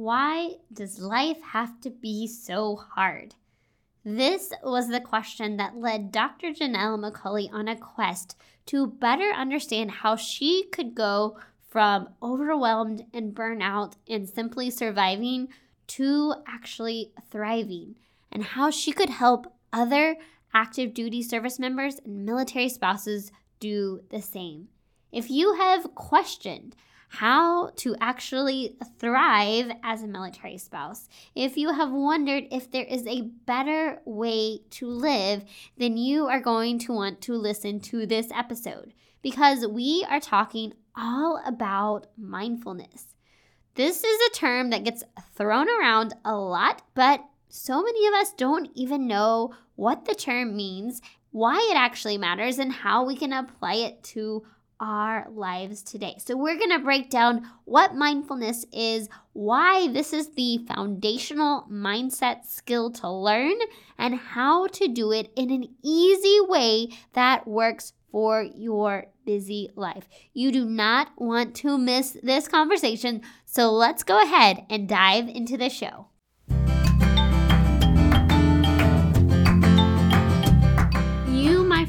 Why does life have to be so hard? This was the question that led Dr. Jannell MacAulay on a quest to better understand how she could go from overwhelmed and burnout and simply surviving to actually thriving, and how she could help other active duty service members and military spouses do the same. If you have questioned how to actually thrive as a military spouse, if you have wondered if there is a better way to live, then you are going to want to listen to this episode because we are talking all about mindfulness. This is a term that gets thrown around a lot, but so many of us don't even know what the term means, why it actually matters, and how we can apply it to our lives today. So, we're going to break down what mindfulness is, why this is the foundational mindset skill to learn, and how to do it in an easy way that works for your busy life. You do not want to miss this conversation, so let's go ahead and dive into the show.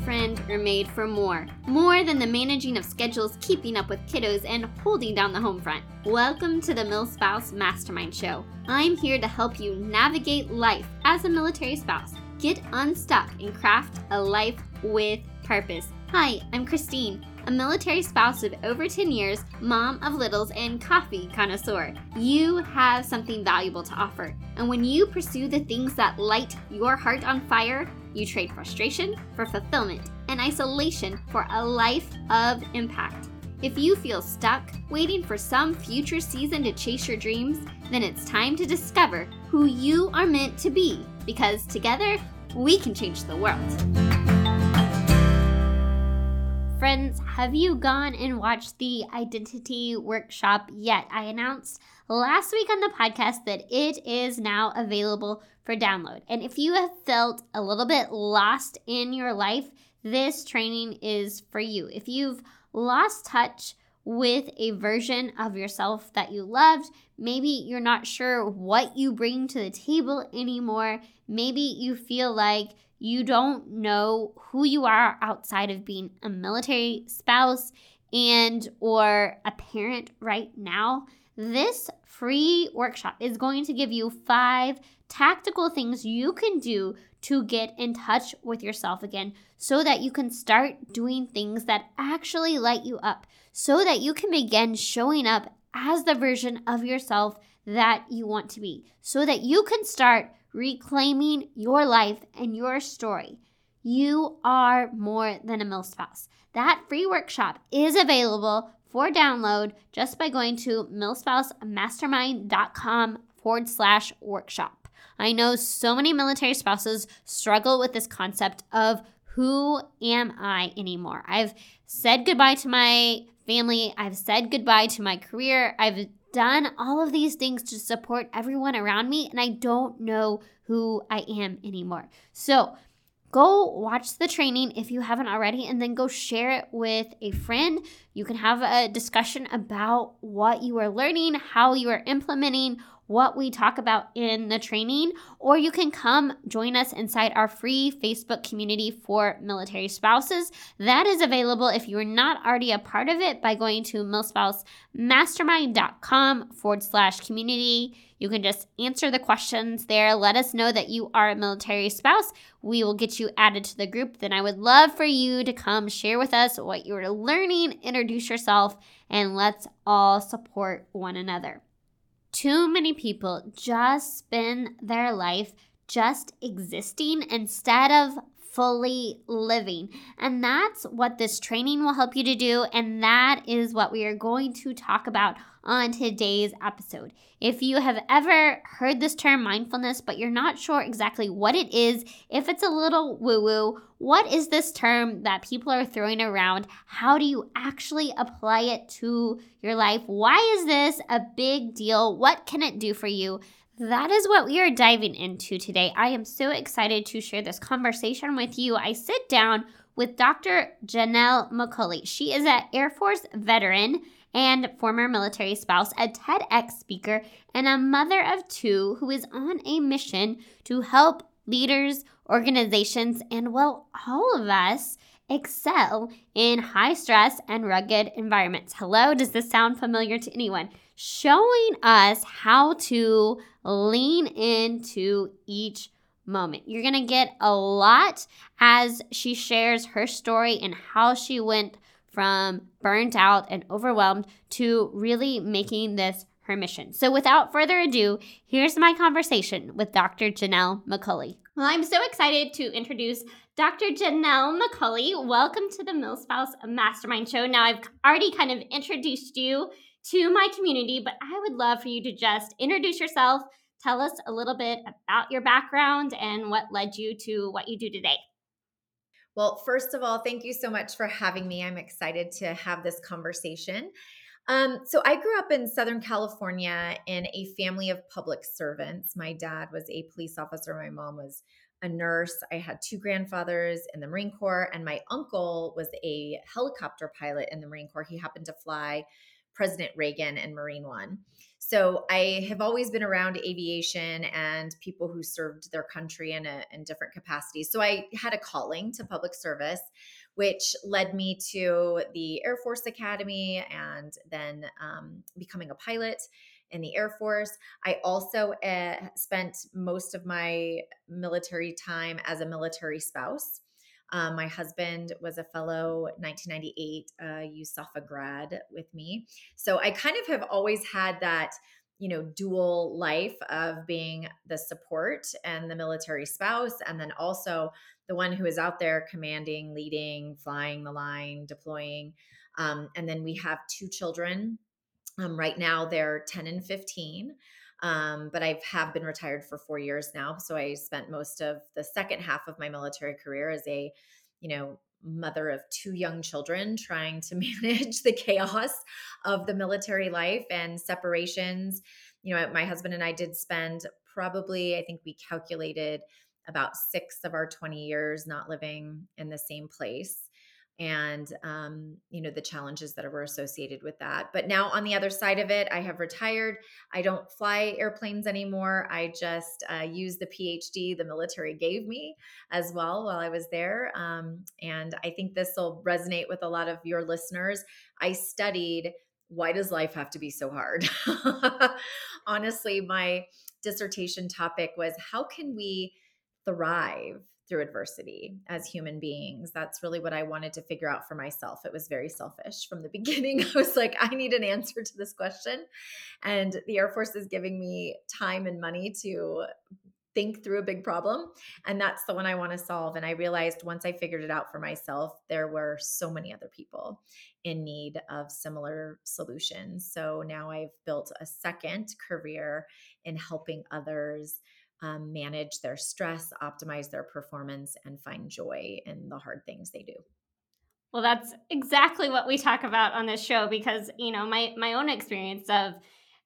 Friend, are made for more. More than the managing of schedules, keeping up with kiddos, and holding down the home front. Welcome to the MilSpouse Mastermind Show. I'm here to help you navigate life as a military spouse, get unstuck, and craft a life with purpose. Hi, I'm Christine, a military spouse of over 10 years, mom of littles, and coffee connoisseur. You have something valuable to offer, and when you pursue the things that light your heart on fire, you trade frustration for fulfillment and isolation for a life of impact. If you feel stuck, waiting for some future season to chase your dreams, then it's time to discover who you are meant to be because together we can change the world. Friends, have you gone and watched the identity workshop yet? I announced last week on the podcast that it is now available for download. And if you have felt a little bit lost in your life, this training is for you. If you've lost touch with a version of yourself that you loved, maybe you're not sure what you bring to the table anymore, maybe you feel like you don't know who you are outside of being a military spouse and or a parent right now this free workshop is going to give you five tactical things you can do to get in touch with yourself again so that you can start doing things that actually light you up so that you can begin showing up as the version of yourself that you want to be so that you can start reclaiming your life and your story. You are more than a milspouse. That free workshop is available for download just by going to milspousemastermind.com forward slash workshop. I know so many military spouses struggle with this concept of who am I anymore? I've said goodbye to my family. I've said goodbye to my career. I've done all of these things to support everyone around me, and I don't know who I am anymore. So, go watch the training if you haven't already, and then go share it with a friend. You can have a discussion about what you are learning, how you are implementing what we talk about in the training, or you can come join us inside our free Facebook community for military spouses. That is available if you are not already a part of it by going to milspousemastermind.com forward slash community. You can just answer the questions there. Let us know that you are a military spouse. We will get you added to the group. Then I would love for you to come share with us what you are learning, introduce yourself, and let's all support one another. Too many people just spend their life just existing instead of fully living. And that's what this training will help you to do. And that is what we are going to talk about on today's episode. If you have ever heard this term mindfulness, but you're not sure exactly what it is, if it's a little woo woo, what is this term that people are throwing around? How do you actually apply it to your life? Why is this a big deal? What can it do for you? That is what we are diving into today. I am so excited to share this conversation with you. I sit down with Dr. Jannell MacAulay. She is an Air Force veteran and former military spouse, a TEDx speaker, and a mother of two who is on a mission to help leaders, organizations, and well, all of us excel in high stress and rugged environments. Hello, does this sound familiar to anyone? Showing us how to lean into each moment. You're going to get a lot as she shares her story and how she went from burnt out and overwhelmed to really making this her mission. So, without further ado, here's my conversation with Dr. Jannell MacAulay. Well, I'm so excited to introduce Dr. Jannell MacAulay. Welcome to the MilSpouse Mastermind Show. Now, I've already kind of introduced you to my community, but I would love for you to just introduce yourself, tell us a little bit about your background and what led you to what you do today. Well, first of all, thank you so much for having me. I'm excited to have this conversation. Um, so, I grew up in Southern California in a family of public servants. My dad was a police officer, my mom was a nurse. I had two grandfathers in the Marine Corps, and my uncle was a helicopter pilot in the Marine Corps. He happened to fly President Reagan and Marine One. So I have always been around aviation and people who served their country in, a, in different capacities. So I had a calling to public service, which led me to the Air Force Academy and then um, becoming a pilot in the Air Force. I also uh, spent most of my military time as a military spouse. Um, my husband was a fellow 1998 uh, USAFA grad with me. So I kind of have always had that, you know, dual life of being the support and the military spouse, and then also the one who is out there commanding, leading, flying the line, deploying. Um, and then we have two children. Um, right now, they're 10 and 15. Um, but I have been retired for four years now. So I spent most of the second half of my military career as a, you know, mother of two young children trying to manage the chaos of the military life and separations. You know, my husband and I did spend probably, I think we calculated about six of our 20 years not living in the same place and um, you know the challenges that were associated with that. But now on the other side of it i have retired. I don't fly airplanes anymore. I just uh, use the phd the military gave me as well while i was there um, and i think this will resonate with a lot of your listeners. I studied why does life have to be so hard? Honestly my dissertation topic was how can we thrive through adversity as human beings. That's really what I wanted to figure out for myself. It was very selfish from the beginning. I was like, I need an answer to this question. And the Air Force is giving me time and money to think through a big problem. And that's the one I want to solve. And I realized once I figured it out for myself, there were so many other people in need of similar solutions. So now I've built a second career in helping others um, manage their stress, optimize their performance, and find joy in the hard things they do. Well, that's exactly what we talk about on this show because you know my my own experience of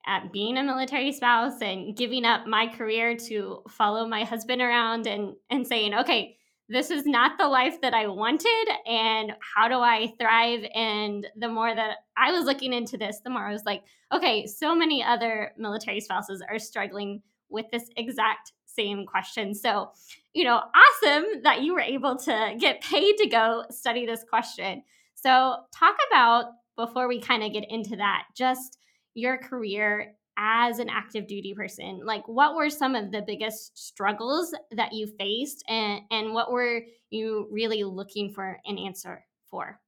uh, being a military spouse and giving up my career to follow my husband around and and saying, okay, this is not the life that I wanted, and how do I thrive? And the more that I was looking into this, the more I was like, okay, so many other military spouses are struggling with this exact same question. So, you know, awesome that you were able to get paid to go study this question. So, talk about before we kind of get into that, just your career as an active duty person. Like, what were some of the biggest struggles that you faced, and, and what were you really looking for an answer for?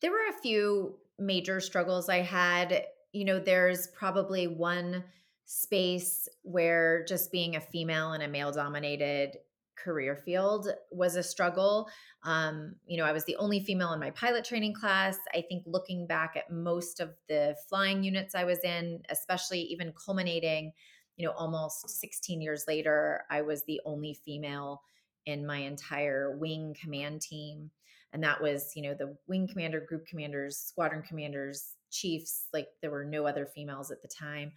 There were a few major struggles I had. You know, there's probably one space where just being a female in a male dominated career field was a struggle. Um, you know, I was the only female in my pilot training class. I think looking back at most of the flying units I was in, especially even culminating, you know, almost 16 years later, I was the only female in my entire wing command team. And that was, you know, the wing commander, group commanders, squadron commanders, chiefs, like there were no other females at the time.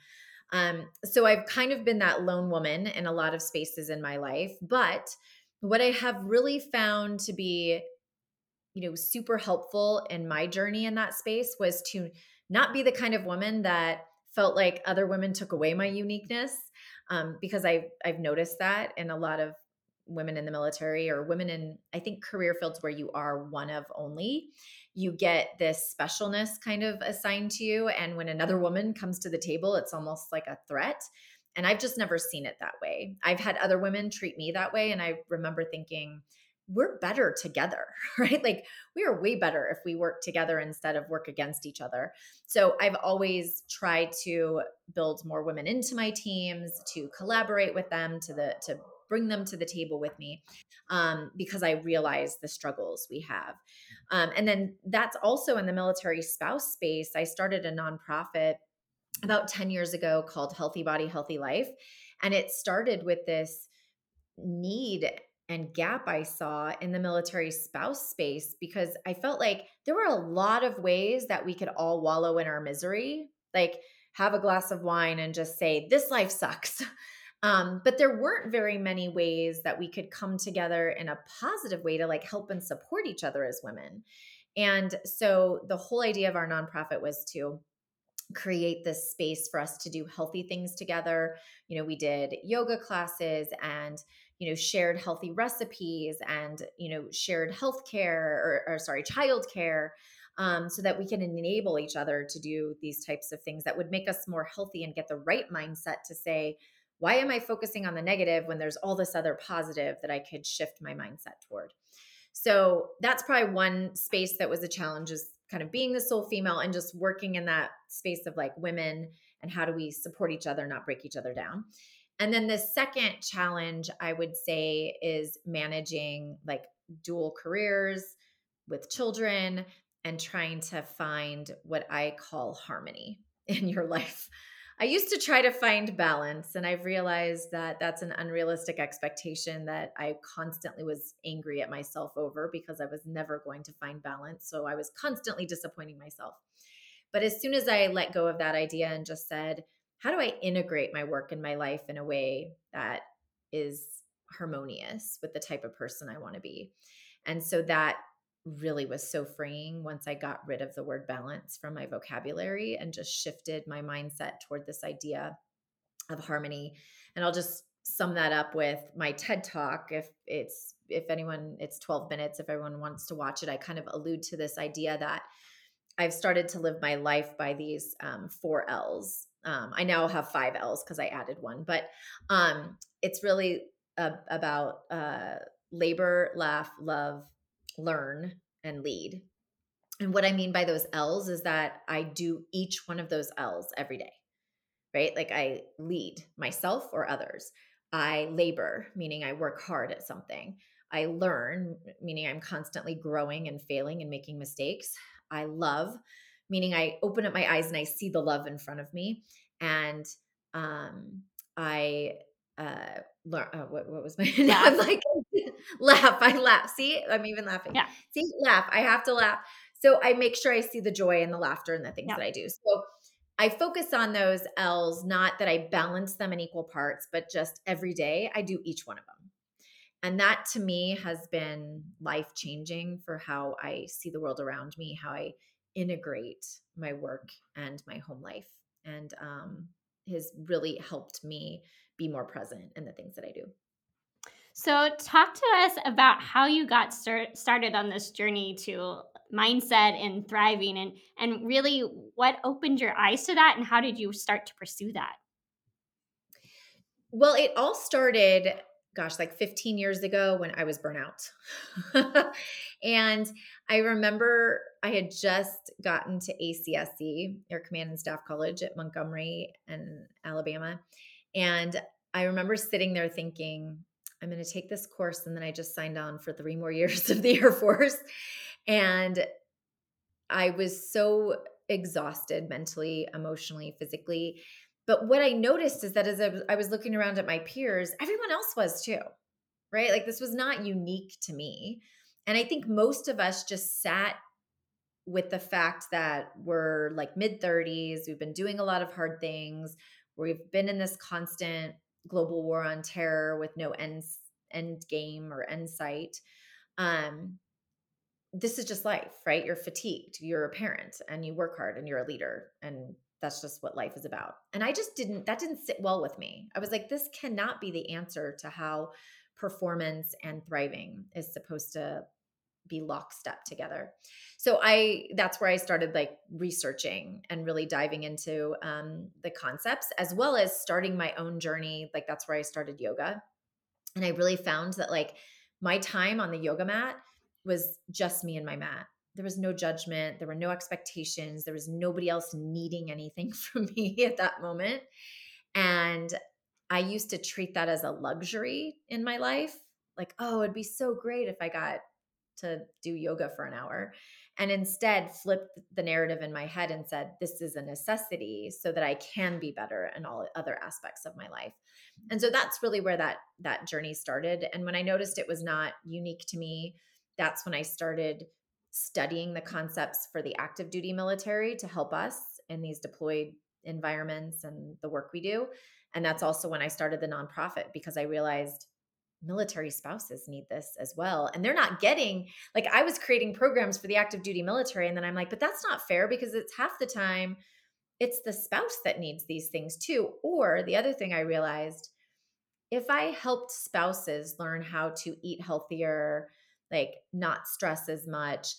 Um, so I've kind of been that lone woman in a lot of spaces in my life. But what I have really found to be, you know, super helpful in my journey in that space was to not be the kind of woman that felt like other women took away my uniqueness um, because I've, I've noticed that in a lot of women in the military or women in, I think, career fields where you are one of only. You get this specialness kind of assigned to you. And when another woman comes to the table, it's almost like a threat. And I've just never seen it that way. I've had other women treat me that way. And I remember thinking, we're better together, right? Like we are way better if we work together instead of work against each other. So I've always tried to build more women into my teams, to collaborate with them, to the to bring them to the table with me, um, because I realize the struggles we have. Um, and then that's also in the military spouse space. I started a nonprofit about 10 years ago called Healthy Body, Healthy Life. And it started with this need and gap I saw in the military spouse space because I felt like there were a lot of ways that we could all wallow in our misery, like have a glass of wine and just say, This life sucks. Um, but there weren't very many ways that we could come together in a positive way to like help and support each other as women. And so the whole idea of our nonprofit was to create this space for us to do healthy things together. You know, we did yoga classes and you know shared healthy recipes and you know shared healthcare or, or sorry childcare um, so that we can enable each other to do these types of things that would make us more healthy and get the right mindset to say why am i focusing on the negative when there's all this other positive that i could shift my mindset toward so that's probably one space that was a challenge is kind of being the sole female and just working in that space of like women and how do we support each other not break each other down and then the second challenge I would say is managing like dual careers with children and trying to find what I call harmony in your life. I used to try to find balance, and I've realized that that's an unrealistic expectation that I constantly was angry at myself over because I was never going to find balance. So I was constantly disappointing myself. But as soon as I let go of that idea and just said, how do I integrate my work and my life in a way that is harmonious with the type of person I want to be? And so that really was so freeing once I got rid of the word balance from my vocabulary and just shifted my mindset toward this idea of harmony. And I'll just sum that up with my TED talk. If it's, if anyone, it's 12 minutes, if everyone wants to watch it, I kind of allude to this idea that I've started to live my life by these um, four L's um, I now have five L's because I added one, but um, it's really about uh, labor, laugh, love, learn, and lead. And what I mean by those L's is that I do each one of those L's every day, right? Like I lead myself or others. I labor, meaning I work hard at something. I learn, meaning I'm constantly growing and failing and making mistakes. I love, meaning I open up my eyes and I see the love in front of me. And um, I uh, learn. Uh, what, what was my? Now I'm like laugh. I laugh. See, I'm even laughing. Yeah. See, laugh. I have to laugh. So I make sure I see the joy and the laughter and the things yeah. that I do. So I focus on those L's, not that I balance them in equal parts, but just every day I do each one of them. And that to me has been life changing for how I see the world around me, how I integrate my work and my home life and um, has really helped me be more present in the things that I do. So, talk to us about how you got start, started on this journey to mindset and thriving, and and really what opened your eyes to that, and how did you start to pursue that? Well, it all started gosh, like 15 years ago when I was burnout. and I remember I had just gotten to ACSC, Air Command and Staff College at Montgomery and Alabama. And I remember sitting there thinking, I'm going to take this course. And then I just signed on for three more years of the Air Force. And I was so exhausted mentally, emotionally, physically but what I noticed is that as I was looking around at my peers, everyone else was too, right? Like this was not unique to me. And I think most of us just sat with the fact that we're like mid 30s, we've been doing a lot of hard things, we've been in this constant global war on terror with no end end game or end sight. Um, this is just life, right? You're fatigued, you're a parent, and you work hard and you're a leader. And that's just what life is about. And I just didn't, that didn't sit well with me. I was like, this cannot be the answer to how performance and thriving is supposed to be lockstep together. So I that's where I started like researching and really diving into um, the concepts as well as starting my own journey. Like that's where I started yoga, and I really found that like my time on the yoga mat was just me and my mat. There was no judgment. There were no expectations. There was nobody else needing anything from me at that moment. And I used to treat that as a luxury in my life. Like, oh, it'd be so great if I got to do yoga for an hour and instead flipped the narrative in my head and said this is a necessity so that i can be better in all other aspects of my life. And so that's really where that that journey started and when i noticed it was not unique to me that's when i started studying the concepts for the active duty military to help us in these deployed environments and the work we do and that's also when i started the nonprofit because i realized military spouses need this as well. And they're not getting, like, I was creating programs for the active duty military. And then I'm like, but that's not fair because it's half the time it's the spouse that needs these things too. Or the other thing I realized if I helped spouses learn how to eat healthier, like not stress as much,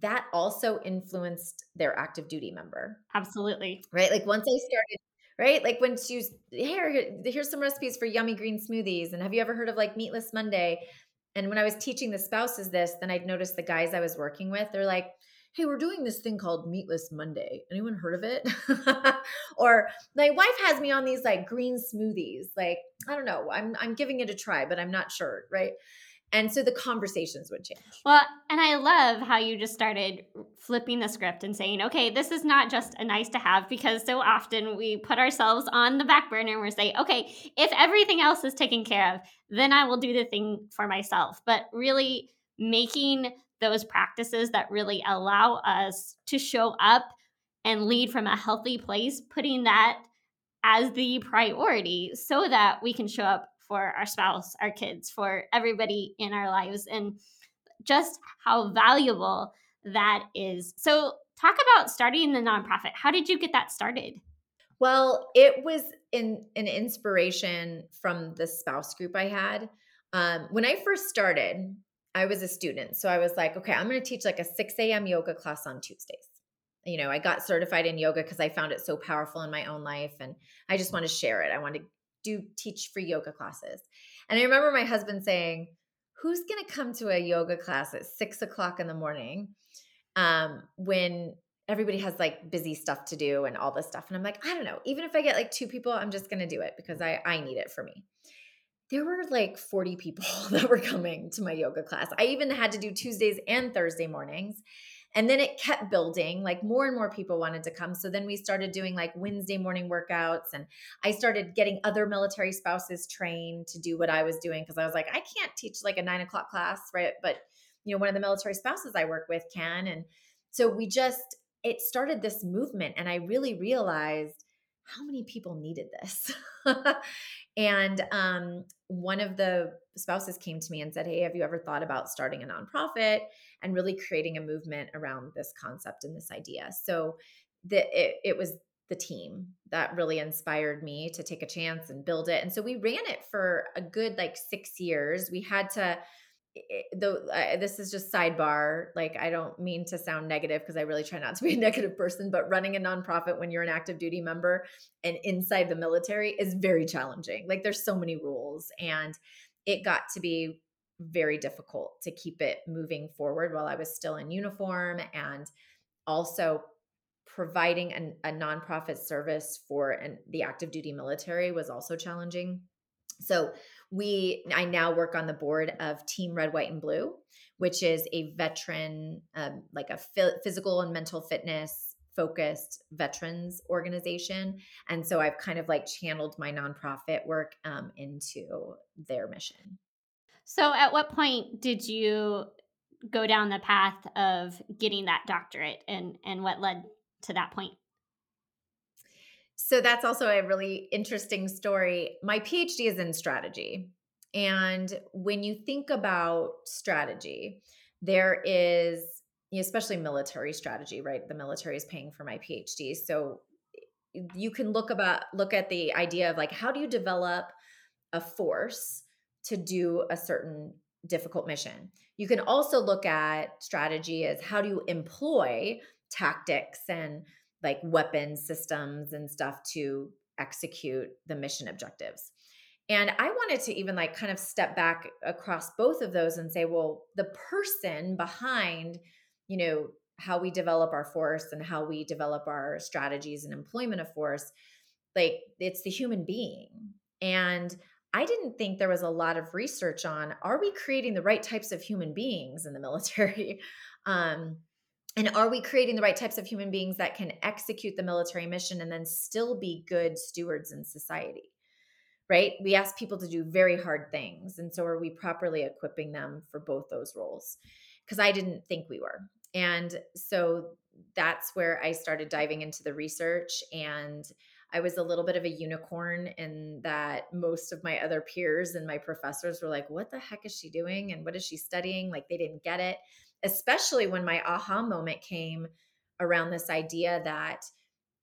that also influenced their active duty member. Absolutely. Right. Like once I started right? Like when she's here, here's some recipes for yummy green smoothies. And have you ever heard of like Meatless Monday? And when I was teaching the spouses this, then I'd noticed the guys I was working with, they're like, hey, we're doing this thing called Meatless Monday. Anyone heard of it? or my wife has me on these like green smoothies. Like, I don't know. I'm I'm giving it a try, but I'm not sure, right? And so the conversations would change. Well, and I love how you just started flipping the script and saying, okay, this is not just a nice to have because so often we put ourselves on the back burner and we're saying, okay, if everything else is taken care of, then I will do the thing for myself. But really making those practices that really allow us to show up and lead from a healthy place, putting that as the priority so that we can show up for our spouse, our kids, for everybody in our lives, and just how valuable that is. So, talk about starting the nonprofit. How did you get that started? Well, it was in an inspiration from the spouse group I had. Um, when I first started, I was a student. So I was like, okay, I'm going to teach like a 6 a.m. yoga class on Tuesdays. You know, I got certified in yoga because I found it so powerful in my own life and I just want to share it. I want to do teach free yoga classes. And I remember my husband saying, Who's going to come to a yoga class at six o'clock in the morning um, when everybody has like busy stuff to do and all this stuff? And I'm like, I don't know. Even if I get like two people, I'm just going to do it because I, I need it for me. There were like 40 people that were coming to my yoga class. I even had to do Tuesdays and Thursday mornings. And then it kept building, like more and more people wanted to come. So then we started doing like Wednesday morning workouts. And I started getting other military spouses trained to do what I was doing because I was like, I can't teach like a nine o'clock class, right? But, you know, one of the military spouses I work with can. And so we just, it started this movement. And I really realized how many people needed this. and um, one of the spouses came to me and said, Hey, have you ever thought about starting a nonprofit and really creating a movement around this concept and this idea? So the, it, it was the team that really inspired me to take a chance and build it. And so we ran it for a good like six years. We had to, though uh, this is just sidebar like i don't mean to sound negative because i really try not to be a negative person but running a nonprofit when you're an active duty member and inside the military is very challenging. Like there's so many rules and it got to be very difficult to keep it moving forward while i was still in uniform and also providing an, a nonprofit service for an, the active duty military was also challenging. So we i now work on the board of team red white and blue which is a veteran um, like a physical and mental fitness focused veterans organization. And so i've kind of like channeled my nonprofit work um, into their mission. So at what point did you go down the path of getting that doctorate and and what led to that point so that's also a really interesting story. My PhD is in strategy. And when you think about strategy, there is especially military strategy, right? The military is paying for my PhD. So you can look about look at the idea of like how do you develop a force to do a certain difficult mission. You can also look at strategy as how do you employ tactics and like weapon systems and stuff to execute the mission objectives. And I wanted to even like kind of step back across both of those and say, well, the person behind, you know, how we develop our force and how we develop our strategies and employment of force, like it's the human being. And I didn't think there was a lot of research on are we creating the right types of human beings in the military? Um, and are we creating the right types of human beings that can execute the military mission and then still be good stewards in society? Right? We ask people to do very hard things. And so are we properly equipping them for both those roles? Because I didn't think we were. And so that's where I started diving into the research and I was a little bit of a unicorn in that most of my other peers and my professors were like, What the heck is she doing? And what is she studying? Like, they didn't get it, especially when my aha moment came around this idea that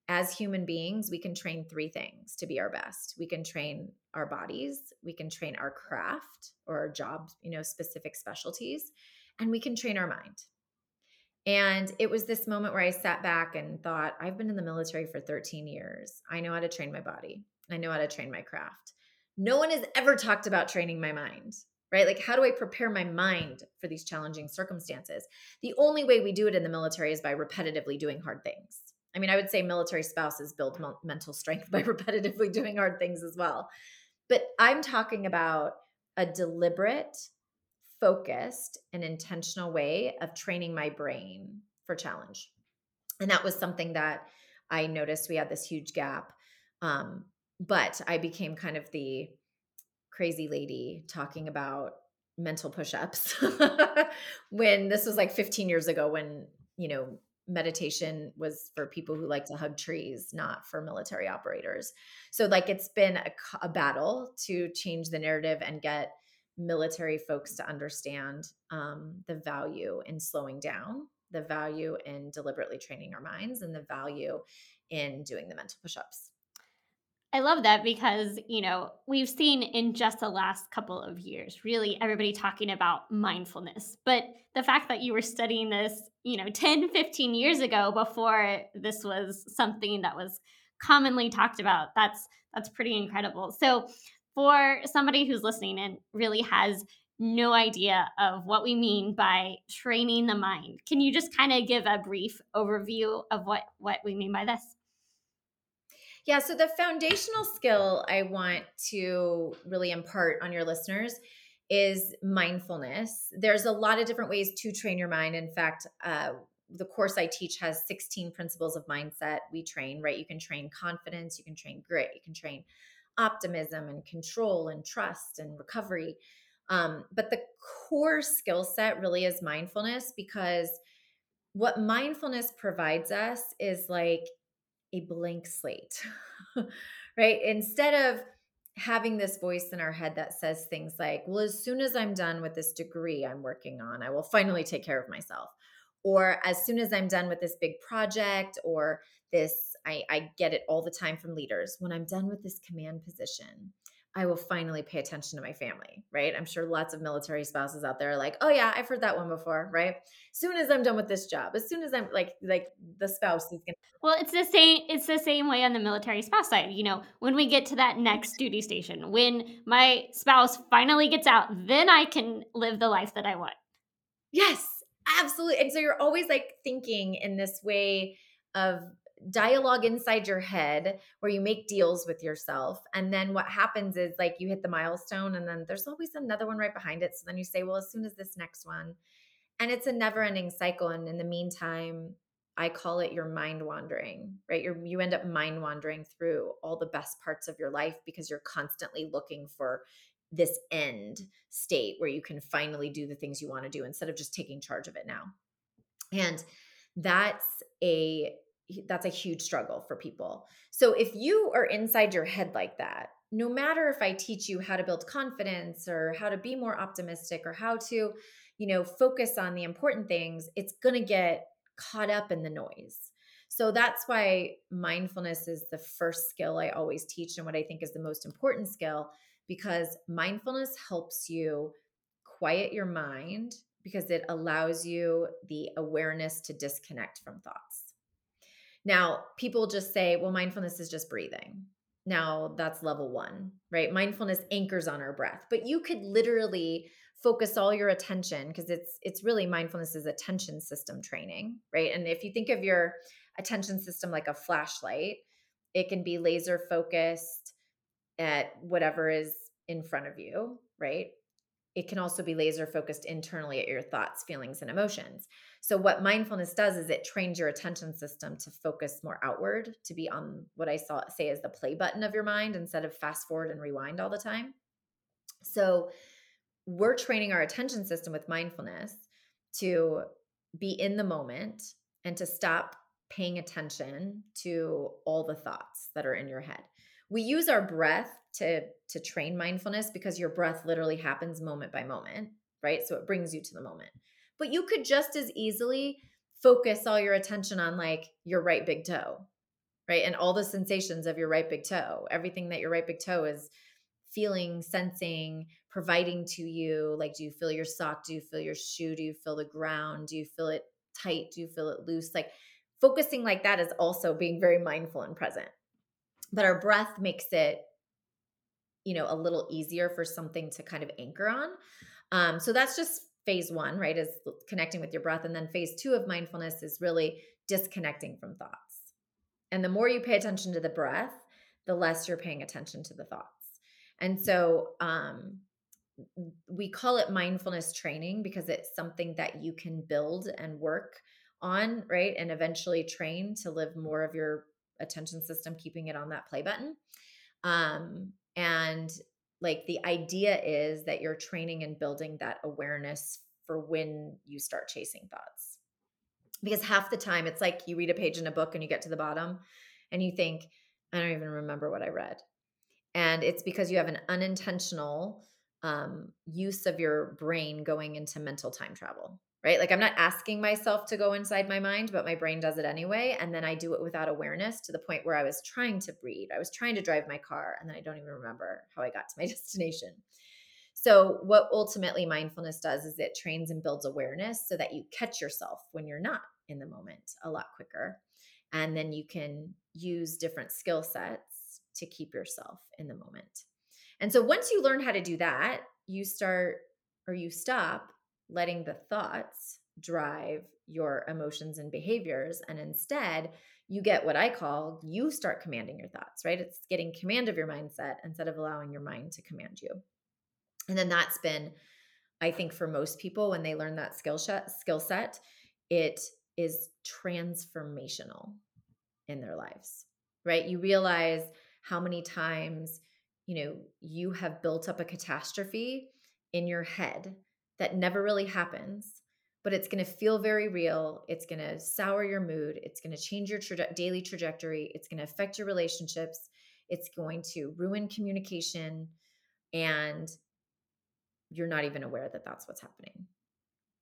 as human beings, we can train three things to be our best. We can train our bodies, we can train our craft or our job, you know, specific specialties, and we can train our mind. And it was this moment where I sat back and thought, I've been in the military for 13 years. I know how to train my body, I know how to train my craft. No one has ever talked about training my mind, right? Like, how do I prepare my mind for these challenging circumstances? The only way we do it in the military is by repetitively doing hard things. I mean, I would say military spouses build mental strength by repetitively doing hard things as well. But I'm talking about a deliberate, focused and intentional way of training my brain for challenge. And that was something that I noticed we had this huge gap. Um, but I became kind of the crazy lady talking about mental push-ups when this was like 15 years ago when, you know, meditation was for people who like to hug trees, not for military operators. So like it's been a, a battle to change the narrative and get military folks to understand um, the value in slowing down, the value in deliberately training our minds, and the value in doing the mental push ups. I love that because, you know, we've seen in just the last couple of years, really everybody talking about mindfulness. But the fact that you were studying this, you know, 10, 15 years ago before this was something that was commonly talked about, that's that's pretty incredible. So, for somebody who's listening and really has no idea of what we mean by training the mind, can you just kind of give a brief overview of what what we mean by this? Yeah, so the foundational skill I want to really impart on your listeners is mindfulness. There's a lot of different ways to train your mind. In fact, uh, the course I teach has 16 principles of mindset we train, right? You can train confidence, you can train grit, you can train optimism and control and trust and recovery. Um, but the core skill set really is mindfulness because what mindfulness provides us is like a blank slate, right? Instead of having this voice in our head that says things like, well, as soon as I'm done with this degree I'm working on, I will finally take care of myself. Or as soon as I'm done with this big project or this I, I get it all the time from leaders. When I'm done with this command position, I will finally pay attention to my family, right? I'm sure lots of military spouses out there are like, oh yeah, I've heard that one before, right? As soon as I'm done with this job, as soon as I'm like, like the spouse is gonna. Well, it's the same. It's the same way on the military spouse side. You know, when we get to that next duty station, when my spouse finally gets out, then I can live the life that I want. Yes, absolutely. And so you're always like thinking in this way of dialogue inside your head where you make deals with yourself. And then what happens is like you hit the milestone and then there's always another one right behind it. So then you say, well, as soon as this next one, and it's a never ending cycle. And in the meantime, I call it your mind wandering, right? you you end up mind wandering through all the best parts of your life because you're constantly looking for this end state where you can finally do the things you want to do instead of just taking charge of it now. And that's a that's a huge struggle for people. So if you are inside your head like that, no matter if I teach you how to build confidence or how to be more optimistic or how to, you know, focus on the important things, it's going to get caught up in the noise. So that's why mindfulness is the first skill I always teach and what I think is the most important skill because mindfulness helps you quiet your mind because it allows you the awareness to disconnect from thoughts. Now, people just say, well, mindfulness is just breathing. Now, that's level one, right? Mindfulness anchors on our breath, but you could literally focus all your attention because it's it's really mindfulness is attention system training, right? And if you think of your attention system like a flashlight, it can be laser focused at whatever is in front of you, right? It can also be laser focused internally at your thoughts, feelings, and emotions. So, what mindfulness does is it trains your attention system to focus more outward, to be on what I saw, say is the play button of your mind instead of fast forward and rewind all the time. So, we're training our attention system with mindfulness to be in the moment and to stop paying attention to all the thoughts that are in your head. We use our breath to to train mindfulness because your breath literally happens moment by moment, right? So it brings you to the moment. But you could just as easily focus all your attention on like your right big toe, right? And all the sensations of your right big toe, everything that your right big toe is feeling, sensing, providing to you. Like, do you feel your sock? Do you feel your shoe? Do you feel the ground? Do you feel it tight? Do you feel it loose? Like, focusing like that is also being very mindful and present. But our breath makes it, you know, a little easier for something to kind of anchor on. Um, so that's just phase one, right? Is connecting with your breath. And then phase two of mindfulness is really disconnecting from thoughts. And the more you pay attention to the breath, the less you're paying attention to the thoughts. And so um, we call it mindfulness training because it's something that you can build and work on, right? And eventually train to live more of your attention system, keeping it on that play button. Um, and like the idea is that you're training and building that awareness for when you start chasing thoughts. Because half the time it's like you read a page in a book and you get to the bottom and you think, I don't even remember what I read. And it's because you have an unintentional um, use of your brain going into mental time travel right? Like I'm not asking myself to go inside my mind, but my brain does it anyway. And then I do it without awareness to the point where I was trying to breathe. I was trying to drive my car, and then I don't even remember how I got to my destination. So, what ultimately mindfulness does is it trains and builds awareness so that you catch yourself when you're not in the moment a lot quicker. And then you can use different skill sets to keep yourself in the moment. And so, once you learn how to do that, you start or you stop letting the thoughts drive your emotions and behaviors. And instead, you get what I call you start commanding your thoughts, right? It's getting command of your mindset instead of allowing your mind to command you. And then that's been, I think, for most people when they learn that skill set, skill set, it is transformational in their lives, right? You realize how many times, you know, you have built up a catastrophe in your head that never really happens, but it's going to feel very real. It's going to sour your mood. It's going to change your daily trajectory. It's going to affect your relationships. It's going to ruin communication. And you're not even aware that that's what's happening.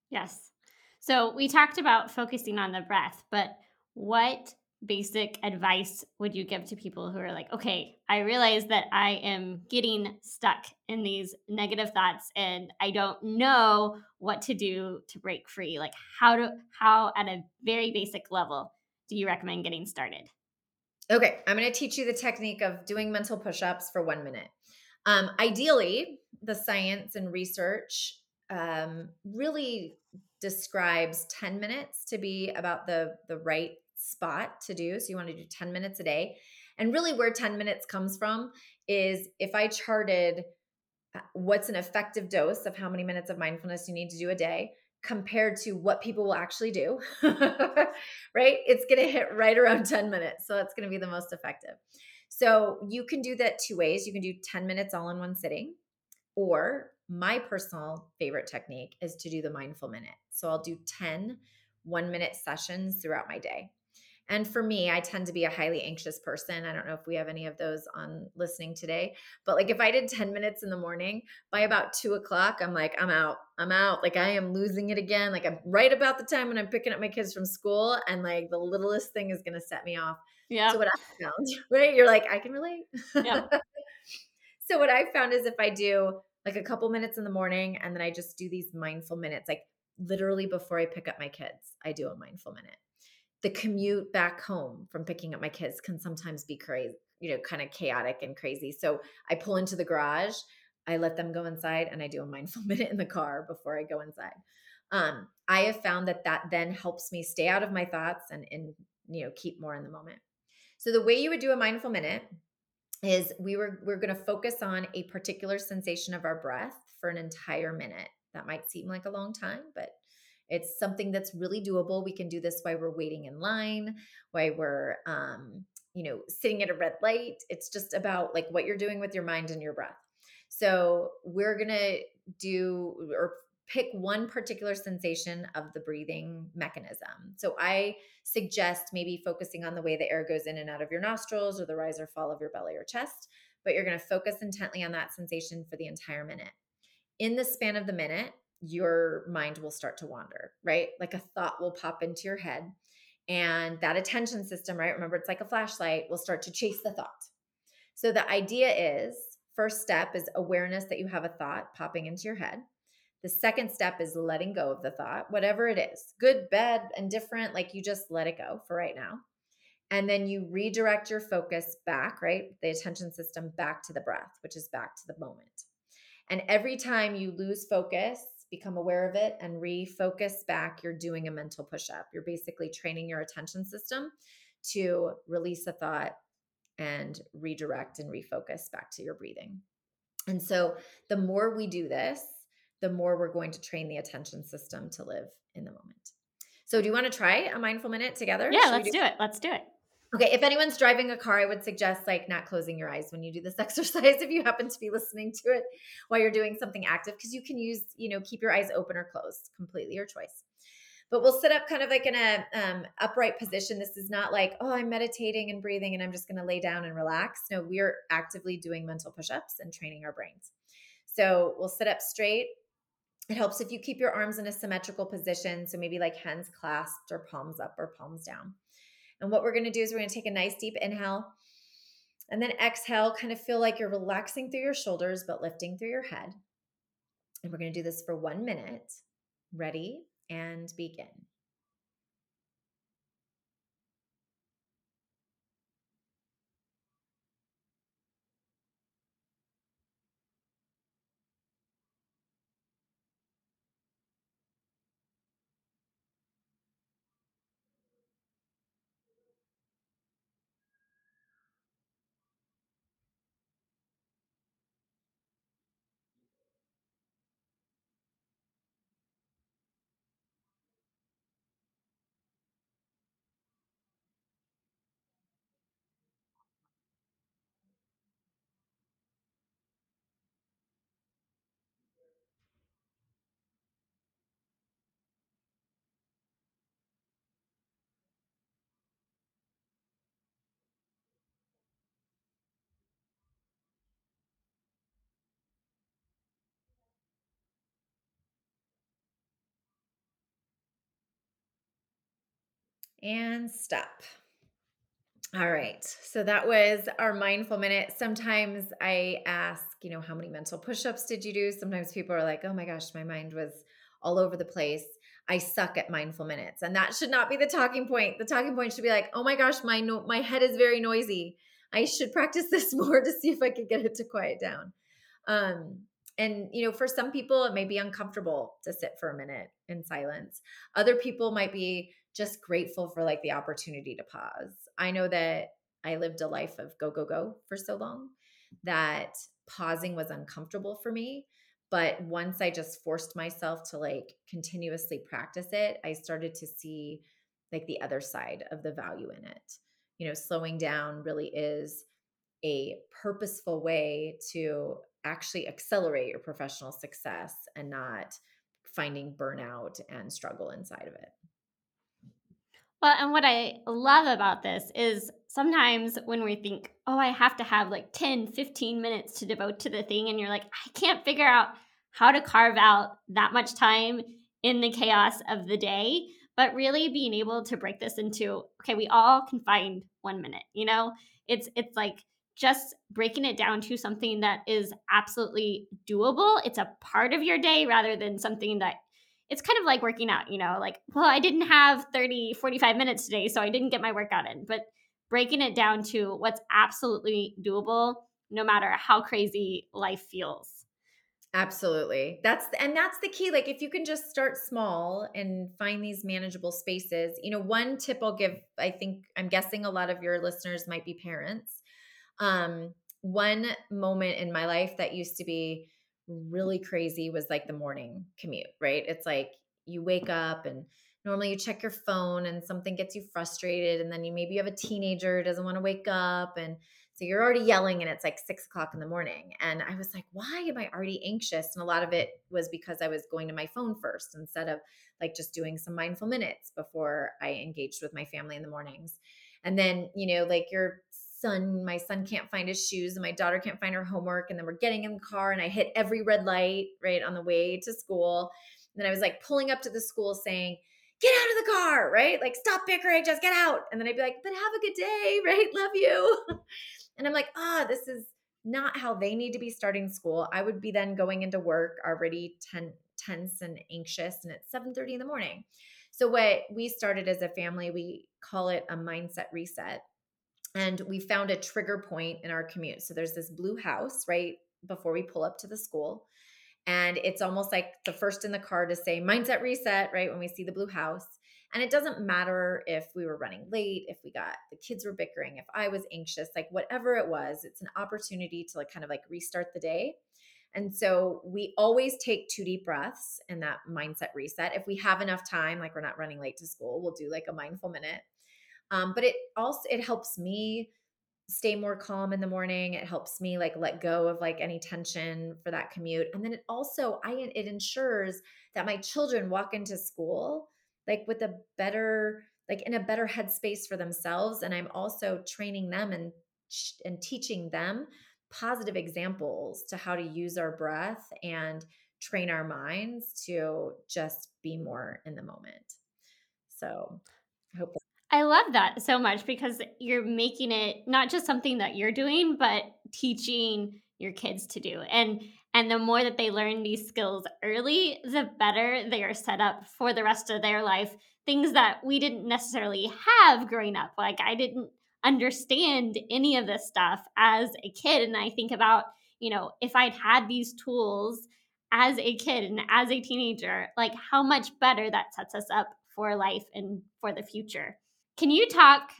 Yes. So we talked about focusing on the breath, but what basic advice would you give to people who are like, okay, I realize that I am getting stuck in these negative thoughts and I don't know what to do to break free? Like how to how at a very basic level do you recommend getting started? Okay, I'm going to teach you the technique of doing mental push-ups for 1 minute. Um, ideally, the science and research um, really describes 10 minutes to be about the the right spot to do. So you want to do 10 minutes a day. And really, where 10 minutes comes from is if I charted uh, what's an effective dose of how many minutes of mindfulness you need to do a day compared to what people will actually do, right? It's going to hit right around 10 minutes. So that's going to be the most effective. So you can do that two ways. You can do 10 minutes all in one sitting, or my personal favorite technique is to do the mindful minute. So I'll do 10 one minute sessions throughout my day. And for me, I tend to be a highly anxious person. I don't know if we have any of those on listening today, but like if I did 10 minutes in the morning, by about two o'clock, I'm like, I'm out. I'm out. Like I am losing it again. Like I'm right about the time when I'm picking up my kids from school, and like the littlest thing is going to set me off. Yeah. So what I found, right? You're like, I can relate. Yeah. so what I found is if I do like a couple minutes in the morning and then I just do these mindful minutes, like literally before I pick up my kids, I do a mindful minute the commute back home from picking up my kids can sometimes be crazy, you know, kind of chaotic and crazy. So I pull into the garage, I let them go inside, and I do a mindful minute in the car before I go inside. Um, I have found that that then helps me stay out of my thoughts and, and you know keep more in the moment. So the way you would do a mindful minute is we were we're going to focus on a particular sensation of our breath for an entire minute. That might seem like a long time, but it's something that's really doable. We can do this while we're waiting in line, while we're um, you know, sitting at a red light. It's just about like what you're doing with your mind and your breath. So, we're going to do or pick one particular sensation of the breathing mechanism. So I suggest maybe focusing on the way the air goes in and out of your nostrils or the rise or fall of your belly or chest, but you're going to focus intently on that sensation for the entire minute. In the span of the minute, your mind will start to wander, right? Like a thought will pop into your head. And that attention system, right? Remember, it's like a flashlight, will start to chase the thought. So the idea is first step is awareness that you have a thought popping into your head. The second step is letting go of the thought, whatever it is good, bad, indifferent, like you just let it go for right now. And then you redirect your focus back, right? The attention system back to the breath, which is back to the moment. And every time you lose focus become aware of it and refocus back, you're doing a mental push up. You're basically training your attention system to release a thought and redirect and refocus back to your breathing. And so the more we do this, the more we're going to train the attention system to live in the moment. So, do you want to try a mindful minute together? Yeah, Should let's do-, do it. Let's do it. Okay, if anyone's driving a car, I would suggest like not closing your eyes when you do this exercise if you happen to be listening to it while you're doing something active because you can use, you know, keep your eyes open or closed, completely your choice. But we'll sit up kind of like in a um, upright position. This is not like, oh, I'm meditating and breathing and I'm just going to lay down and relax. No, we're actively doing mental push-ups and training our brains. So we'll sit up straight. It helps if you keep your arms in a symmetrical position. So maybe like hands clasped or palms up or palms down. And what we're going to do is we're going to take a nice deep inhale and then exhale, kind of feel like you're relaxing through your shoulders, but lifting through your head. And we're going to do this for one minute. Ready and begin. And stop. All right. So that was our mindful minute. Sometimes I ask, you know, how many mental push ups did you do? Sometimes people are like, oh my gosh, my mind was all over the place. I suck at mindful minutes. And that should not be the talking point. The talking point should be like, oh my gosh, my, no- my head is very noisy. I should practice this more to see if I could get it to quiet down. Um, and you know for some people it may be uncomfortable to sit for a minute in silence other people might be just grateful for like the opportunity to pause. I know that I lived a life of go, go, go for so long that pausing was uncomfortable for me. But once I just forced myself to like continuously practice it, I started to see like the other side of the value in it. You know, slowing down really is a purposeful way to actually accelerate your professional success and not finding burnout and struggle inside of it. Well, and what I love about this is sometimes when we think, oh, I have to have like 10, 15 minutes to devote to the thing, and you're like, I can't figure out how to carve out that much time in the chaos of the day. But really being able to break this into, okay, we all can find one minute, you know? It's it's like just breaking it down to something that is absolutely doable. It's a part of your day rather than something that it's kind of like working out, you know, like, well, I didn't have 30, 45 minutes today, so I didn't get my workout in. But breaking it down to what's absolutely doable, no matter how crazy life feels. Absolutely. That's and that's the key. Like if you can just start small and find these manageable spaces. You know, one tip I'll give, I think I'm guessing a lot of your listeners might be parents. Um, one moment in my life that used to be really crazy was like the morning commute, right? It's like you wake up and normally you check your phone and something gets you frustrated and then you maybe you have a teenager who doesn't want to wake up and so you're already yelling and it's like six o'clock in the morning. And i was like why am i already anxious? And a lot of it was because i was going to my phone first instead of like just doing some mindful minutes before i engaged with my family in the mornings. And then you know like your son my son can't find his shoes and my daughter can't find her homework and then we're getting in the car and i hit every red light right on the way to school and then i was like pulling up to the school saying get out of the car, right? Like, stop bickering, just get out. And then I'd be like, but have a good day, right? Love you. And I'm like, ah, oh, this is not how they need to be starting school. I would be then going into work already ten, tense and anxious, and it's 7:30 in the morning. So what we started as a family, we call it a mindset reset. And we found a trigger point in our commute. So there's this blue house right before we pull up to the school. And it's almost like the first in the car to say mindset reset, right? When we see the blue house. And it doesn't matter if we were running late, if we got the kids were bickering, if I was anxious, like whatever it was, it's an opportunity to like kind of like restart the day. And so we always take two deep breaths in that mindset reset. If we have enough time, like we're not running late to school, we'll do like a mindful minute. Um, but it also it helps me stay more calm in the morning. It helps me like let go of like any tension for that commute. And then it also I it ensures that my children walk into school like with a better like in a better headspace for themselves and I'm also training them and and teaching them positive examples to how to use our breath and train our minds to just be more in the moment. So, I hope I love that so much because you're making it not just something that you're doing, but teaching your kids to do. And and the more that they learn these skills early, the better they are set up for the rest of their life. Things that we didn't necessarily have growing up. Like I didn't understand any of this stuff as a kid and I think about, you know, if I'd had these tools as a kid and as a teenager, like how much better that sets us up for life and for the future. Can you talk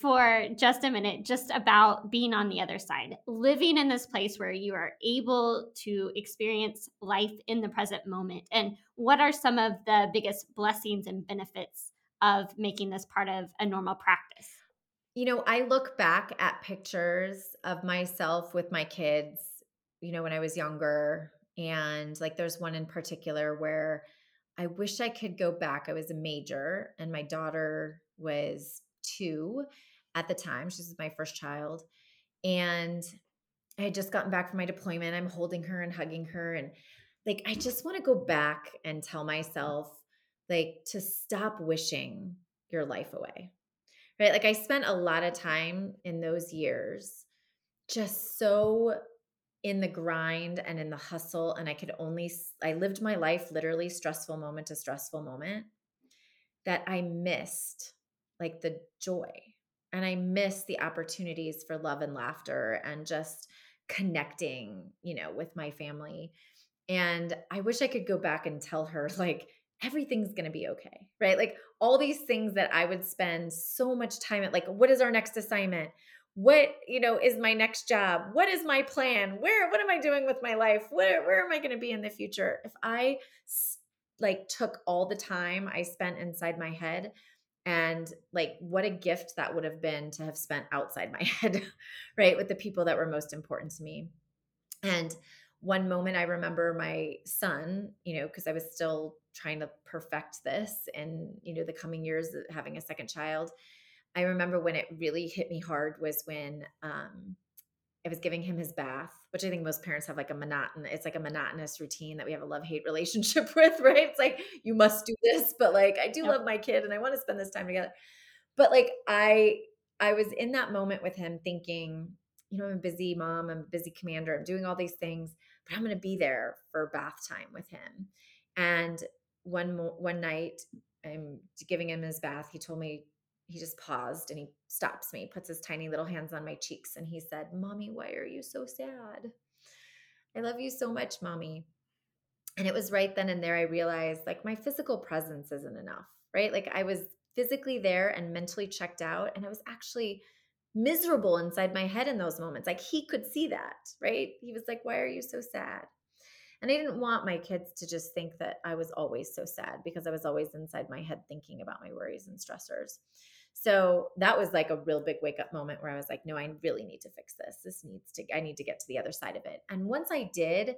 for just a minute just about being on the other side, living in this place where you are able to experience life in the present moment? And what are some of the biggest blessings and benefits of making this part of a normal practice? You know, I look back at pictures of myself with my kids, you know, when I was younger. And like there's one in particular where I wish I could go back. I was a major and my daughter was two at the time. She was my first child. And I had just gotten back from my deployment. I'm holding her and hugging her. And like, I just want to go back and tell myself, like, to stop wishing your life away. Right. Like, I spent a lot of time in those years just so in the grind and in the hustle. And I could only, I lived my life literally stressful moment to stressful moment that I missed like the joy and I miss the opportunities for love and laughter and just connecting, you know, with my family. And I wish I could go back and tell her, like, everything's going to be okay, right? Like, all these things that I would spend so much time at, like, what is our next assignment? What, you know, is my next job? What is my plan? Where, what am I doing with my life? Where, where am I going to be in the future? If I like took all the time I spent inside my head and like what a gift that would have been to have spent outside my head right with the people that were most important to me and one moment I remember my son, you know, because I was still trying to perfect this and, you know, the coming years having a second child. I remember when it really hit me hard was when um, I was giving him his bath, which I think most parents have like a monotonous, it's like a monotonous routine that we have a love hate relationship with, right? It's like, you must do this, but like, I do yep. love my kid and I want to spend this time together. But like, I, I was in that moment with him thinking, you know, I'm a busy mom, I'm a busy commander, I'm doing all these things, but I'm going to be there for bath time with him. And one one night, I'm giving him his bath. He told me he just paused and he stops me, puts his tiny little hands on my cheeks, and he said, "Mommy, why are you so sad? I love you so much, mommy." And it was right then and there I realized like my physical presence isn't enough, right? Like I was physically there and mentally checked out, and I was actually miserable inside my head in those moments. Like he could see that, right? He was like, Why are you so sad? And I didn't want my kids to just think that I was always so sad because I was always inside my head thinking about my worries and stressors. So that was like a real big wake up moment where I was like, no, I really need to fix this. This needs to, I need to get to the other side of it. And once I did,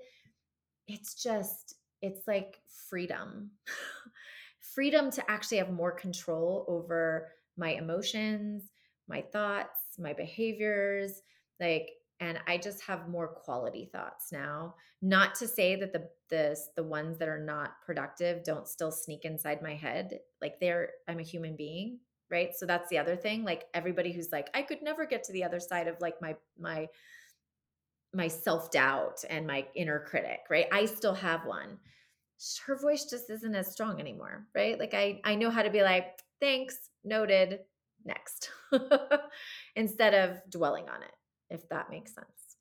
it's just, it's like freedom freedom to actually have more control over my emotions, my thoughts, my behaviors, like and I just have more quality thoughts now. Not to say that the the the ones that are not productive don't still sneak inside my head. Like they're I'm a human being, right? So that's the other thing. Like everybody who's like I could never get to the other side of like my my my self-doubt and my inner critic, right? I still have one. Her voice just isn't as strong anymore, right? Like I I know how to be like, "Thanks, noted, next." instead of dwelling on it, if that makes sense.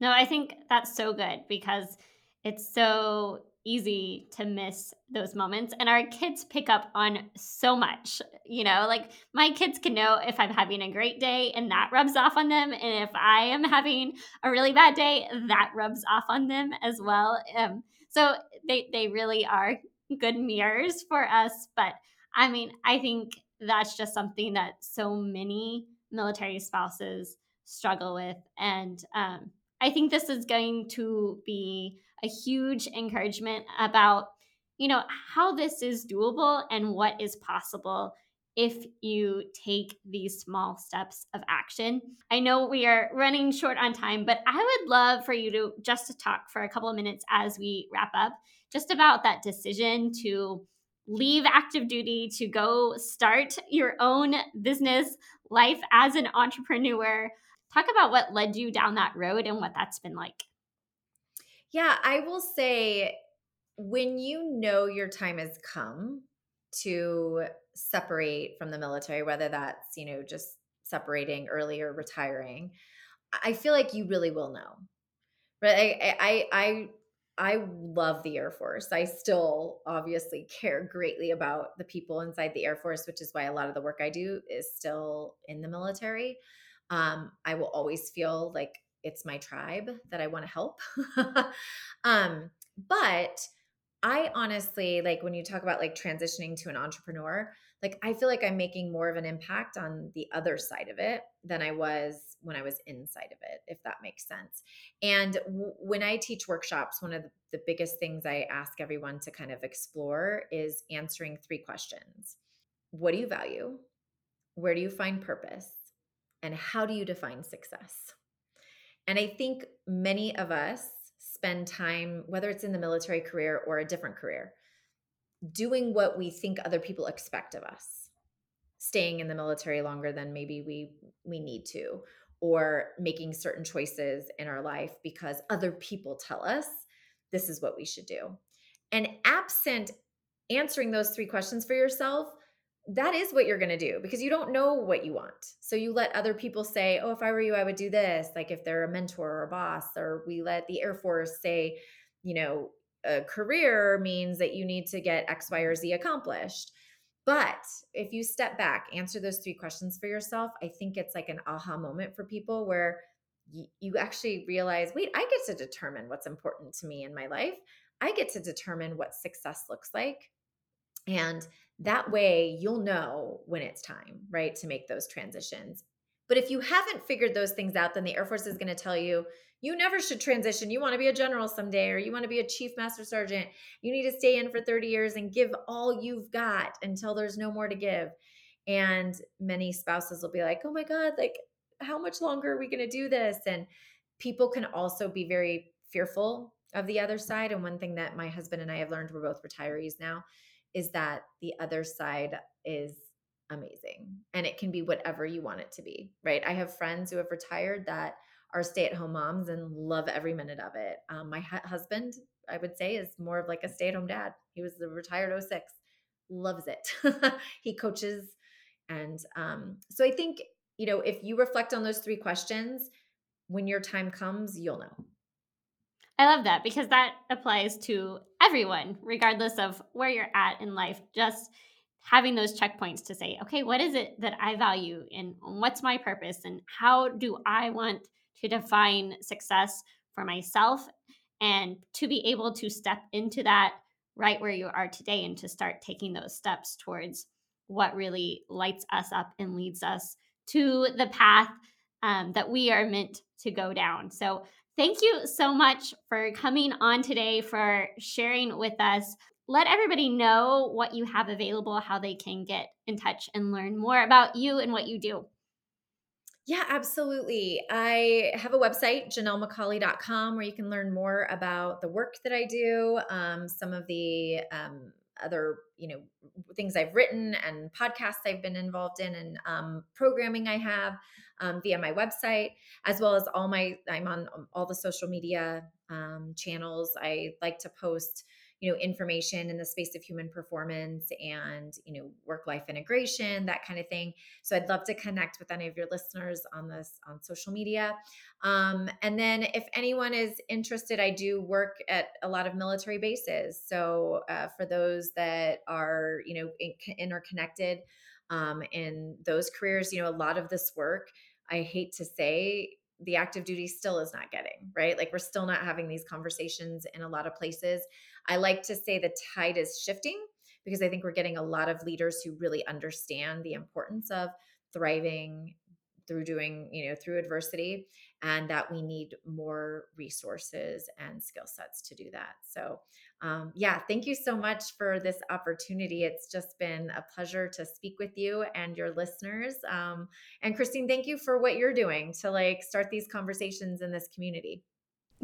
No, I think that's so good because it's so easy to miss those moments and our kids pick up on so much you know like my kids can know if i'm having a great day and that rubs off on them and if i am having a really bad day that rubs off on them as well um, so they they really are good mirrors for us but i mean i think that's just something that so many military spouses struggle with. And um, I think this is going to be a huge encouragement about, you know, how this is doable and what is possible if you take these small steps of action. I know we are running short on time, but I would love for you to just to talk for a couple of minutes as we wrap up just about that decision to leave active duty to go start your own business life as an entrepreneur. Talk about what led you down that road and what that's been like. Yeah, I will say when you know your time has come to separate from the military, whether that's, you know, just separating early or retiring, I feel like you really will know. Right. I, I, I I love the Air Force. I still obviously care greatly about the people inside the Air Force, which is why a lot of the work I do is still in the military. Um, I will always feel like it's my tribe that I want to help. um, but I honestly like when you talk about like transitioning to an entrepreneur, like I feel like I'm making more of an impact on the other side of it than I was when I was inside of it, if that makes sense. And w- when I teach workshops, one of the, the biggest things I ask everyone to kind of explore is answering three questions What do you value? Where do you find purpose? And how do you define success? And I think many of us spend time, whether it's in the military career or a different career, doing what we think other people expect of us staying in the military longer than maybe we we need to or making certain choices in our life because other people tell us this is what we should do and absent answering those three questions for yourself that is what you're going to do because you don't know what you want. So you let other people say, "Oh, if I were you, I would do this." Like if they're a mentor or a boss, or we let the Air Force say, you know, a career means that you need to get X, Y, or Z accomplished. But if you step back, answer those three questions for yourself, I think it's like an aha moment for people where you actually realize, wait, I get to determine what's important to me in my life. I get to determine what success looks like. And that way you'll know when it's time, right, to make those transitions. But if you haven't figured those things out, then the Air Force is going to tell you, you never should transition. You want to be a general someday, or you want to be a chief master sergeant. You need to stay in for 30 years and give all you've got until there's no more to give. And many spouses will be like, oh my God, like, how much longer are we going to do this? And people can also be very fearful of the other side. And one thing that my husband and I have learned, we're both retirees now, is that the other side is amazing and it can be whatever you want it to be, right? I have friends who have retired that are stay at home moms and love every minute of it. Um, my hu- husband, I would say, is more of like a stay at home dad. He was the retired 06, loves it. he coaches. And um, so I think, you know, if you reflect on those three questions, when your time comes, you'll know. I love that because that applies to everyone, regardless of where you're at in life. Just having those checkpoints to say, okay, what is it that I value and what's my purpose and how do I want to define success for myself and to be able to step into that right where you are today and to start taking those steps towards what really lights us up and leads us to the path um, that we are meant to go down. So, thank you so much for coming on today, for sharing with us. Let everybody know what you have available, how they can get in touch and learn more about you and what you do. Yeah, absolutely. I have a website, jannellmacaulay.com, where you can learn more about the work that I do, um, some of the um, other, you know, things I've written and podcasts I've been involved in and um, programming I have um, via my website, as well as all my, I'm on all the social media um, channels. I like to post you know information in the space of human performance and you know work life integration that kind of thing. So i'd love to connect with any of your listeners on this on social media. Um, and then if anyone is interested i do work at a lot of military bases. So uh, for those that are you know in, interconnected um, in those careers you know a lot of this work i hate to say the active duty still is not getting right? Like we're still not having these conversations in a lot of places. I like to say the tide is shifting because I think we're getting a lot of leaders who really understand the importance of thriving through doing, you know, through adversity and that we need more resources and skill sets to do that. So, um, yeah, thank you so much for this opportunity. It's just been a pleasure to speak with you and your listeners. Um, and Christine, thank you for what you're doing to like start these conversations in this community.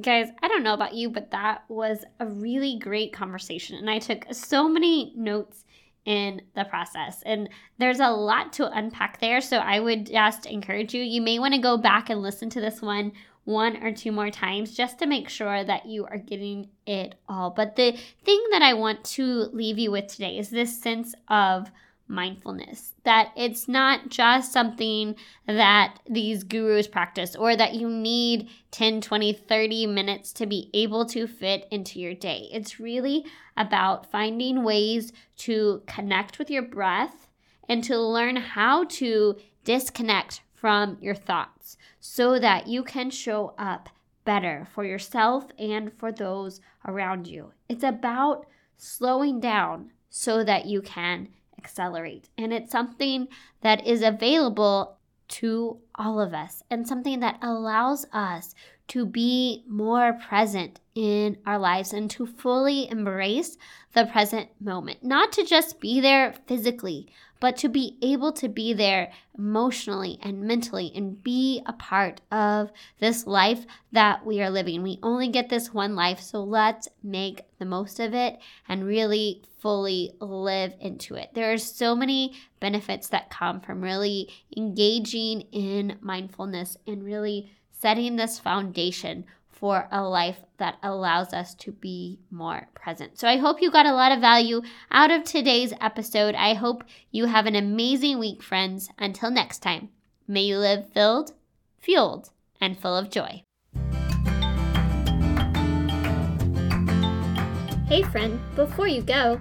Guys, I don't know about you, but that was a really great conversation. And I took so many notes in the process. And there's a lot to unpack there. So I would just encourage you, you may want to go back and listen to this one one or two more times just to make sure that you are getting it all. But the thing that I want to leave you with today is this sense of mindfulness. That it's not just something that these gurus practice or that you need 10, 20, 30 minutes to be able to fit into your day. It's really about finding ways to connect with your breath and to learn how to disconnect from your thoughts so that you can show up better for yourself and for those around you. It's about slowing down so that you can accelerate. And it's something that is available to all of us and something that allows us to be more present in our lives and to fully embrace the present moment. Not to just be there physically, but to be able to be there emotionally and mentally and be a part of this life that we are living. We only get this one life, so let's make the most of it and really fully live into it. There are so many benefits that come from really engaging in mindfulness and really setting this foundation for a life that allows us to be more present. So I hope you got a lot of value out of today's episode. I hope you have an amazing week, friends. Until next time, may you live filled, fueled, and full of joy. Hey, friend, before you go,